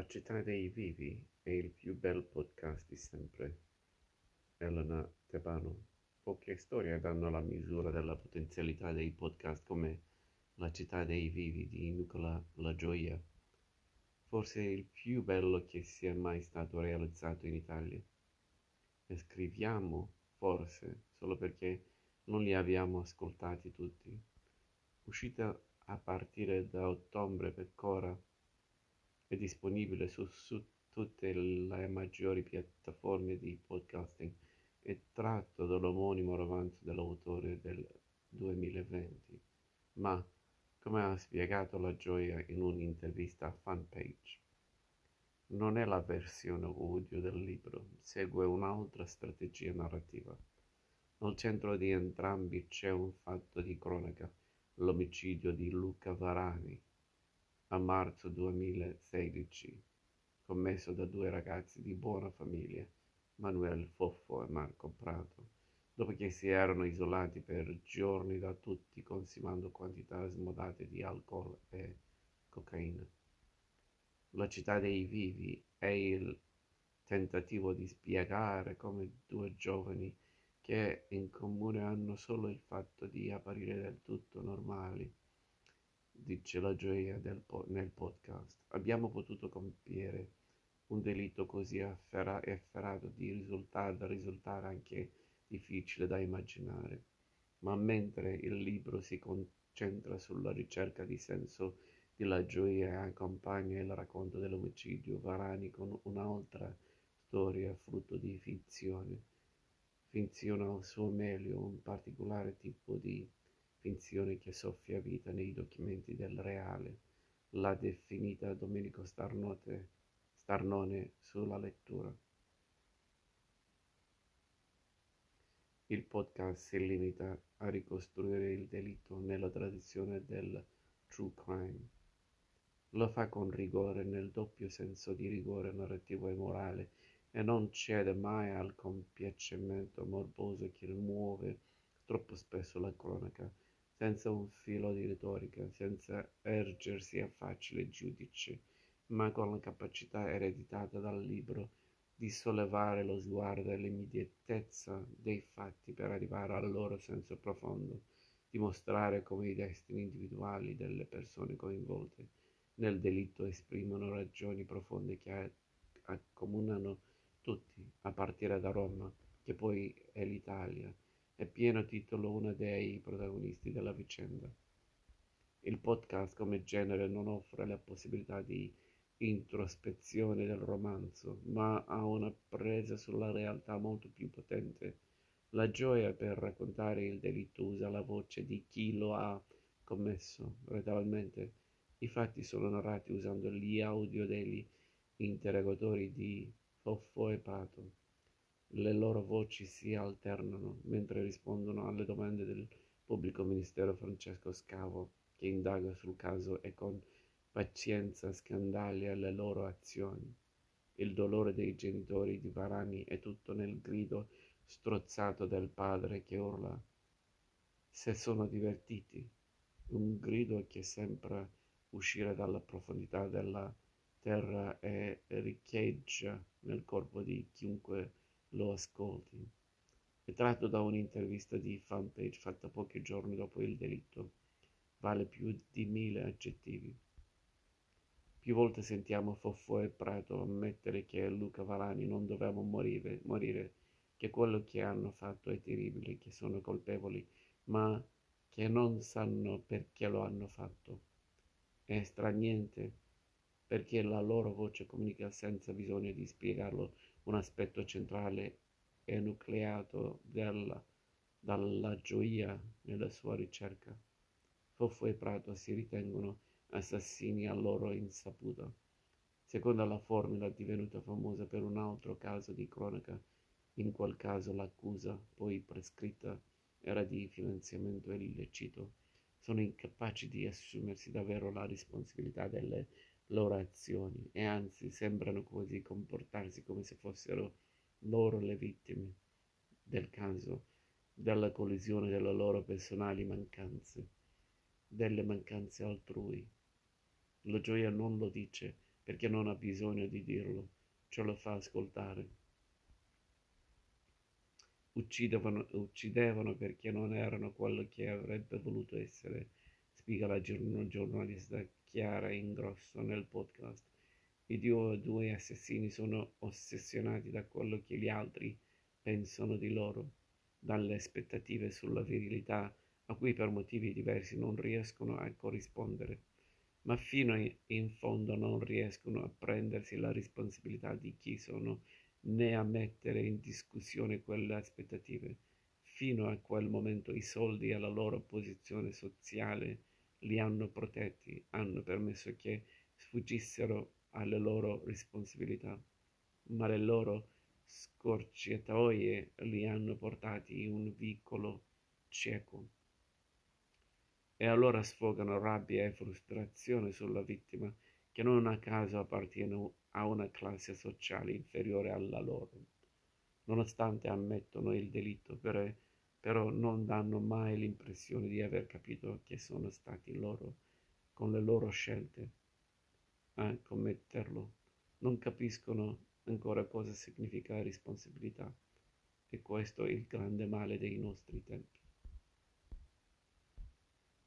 La città dei vivi è il più bel podcast di sempre. Elena Tebano. Poche storie danno la misura della potenzialità dei podcast come La città dei vivi di Nicola La Gioia. Forse il più bello che sia mai stato realizzato in Italia. E scriviamo, forse, solo perché non li abbiamo ascoltati tutti. Uscita a partire da ottobre per Cora è disponibile su, su tutte le maggiori piattaforme di podcasting. È tratto dall'omonimo romanzo dell'autore del 2020, ma come ha spiegato la gioia in un'intervista a Fanpage, non è la versione audio del libro, segue un'altra strategia narrativa. Al centro di entrambi c'è un fatto di cronaca, l'omicidio di Luca Varani, a marzo 2016, commesso da due ragazzi di buona famiglia, Manuel Foffo e Marco Prato, dopo che si erano isolati per giorni da tutti consumando quantità smodate di alcol e cocaina. La città dei vivi è il tentativo di spiegare come due giovani che in comune hanno solo il fatto di apparire del tutto normali dice la gioia po- nel podcast. Abbiamo potuto compiere un delitto così effera- efferato di risultare, da risultare anche difficile da immaginare. Ma mentre il libro si concentra sulla ricerca di senso della gioia e accompagna il racconto dell'omicidio, Varani con un'altra storia frutto di finzione. Finziona al suo meglio un particolare tipo di finzione che soffia vita nei documenti del reale, l'ha definita Domenico Starnote, Starnone sulla lettura. Il podcast si limita a ricostruire il delitto nella tradizione del true crime. Lo fa con rigore nel doppio senso di rigore narrativo e morale e non cede mai al compiacimento morboso che muove troppo spesso la cronaca senza un filo di retorica, senza ergersi a facile giudice, ma con la capacità ereditata dal libro di sollevare lo sguardo all'immediatezza dei fatti per arrivare al loro senso profondo, di mostrare come i destini individuali delle persone coinvolte nel delitto esprimono ragioni profonde che accomunano tutti, a partire da Roma, che poi è l'Italia è pieno titolo uno dei protagonisti della vicenda. Il podcast come genere non offre la possibilità di introspezione del romanzo, ma ha una presa sulla realtà molto più potente. La gioia per raccontare il delitto usa la voce di chi lo ha commesso retalmente. I fatti sono narrati usando gli audio degli interrogatori di Foffo e Pato le loro voci si alternano mentre rispondono alle domande del pubblico ministero Francesco Scavo, che indaga sul caso e con pazienza scandaglia le loro azioni. Il dolore dei genitori di Varani è tutto nel grido strozzato del padre che urla se sono divertiti, un grido che sembra uscire dalla profondità della terra e riecheggia nel corpo di chiunque lo ascolti. È tratto da un'intervista di fanpage fatta pochi giorni dopo il delitto. Vale più di mille aggettivi. Più volte sentiamo Foffo e Prato ammettere che Luca Valani non dovevano morire, morire, che quello che hanno fatto è terribile, che sono colpevoli, ma che non sanno perché lo hanno fatto. È straniente perché la loro voce comunica senza bisogno di spiegarlo un aspetto centrale e nucleato della, dalla gioia nella sua ricerca. Fofo e Prato si ritengono assassini a loro insaputa, secondo la formula divenuta famosa per un altro caso di cronaca. In quel caso l'accusa, poi prescritta, era di finanziamento illecito. Sono incapaci di assumersi davvero la responsabilità delle loro azioni e anzi sembrano quasi comportarsi come se fossero loro le vittime del caso, della collisione delle loro personali mancanze, delle mancanze altrui. La gioia non lo dice perché non ha bisogno di dirlo, ce lo fa ascoltare. Uccidevano, uccidevano perché non erano quello che avrebbe voluto essere, spiega la giornalista Chiara Ingrosso nel podcast. I due assassini sono ossessionati da quello che gli altri pensano di loro, dalle aspettative sulla virilità a cui per motivi diversi non riescono a corrispondere, ma fino in fondo non riescono a prendersi la responsabilità di chi sono né a mettere in discussione quelle aspettative. Fino a quel momento i soldi e la loro posizione sociale li hanno protetti, hanno permesso che sfuggissero alle loro responsabilità, ma le loro scorciatoie li hanno portati in un vicolo cieco. E allora sfogano rabbia e frustrazione sulla vittima, che non a caso appartiene a una classe sociale inferiore alla loro. Nonostante ammettono il delitto, però, però non danno mai l'impressione di aver capito che sono stati loro, con le loro scelte, a commetterlo. Non capiscono ancora cosa significa responsabilità. E questo è il grande male dei nostri tempi.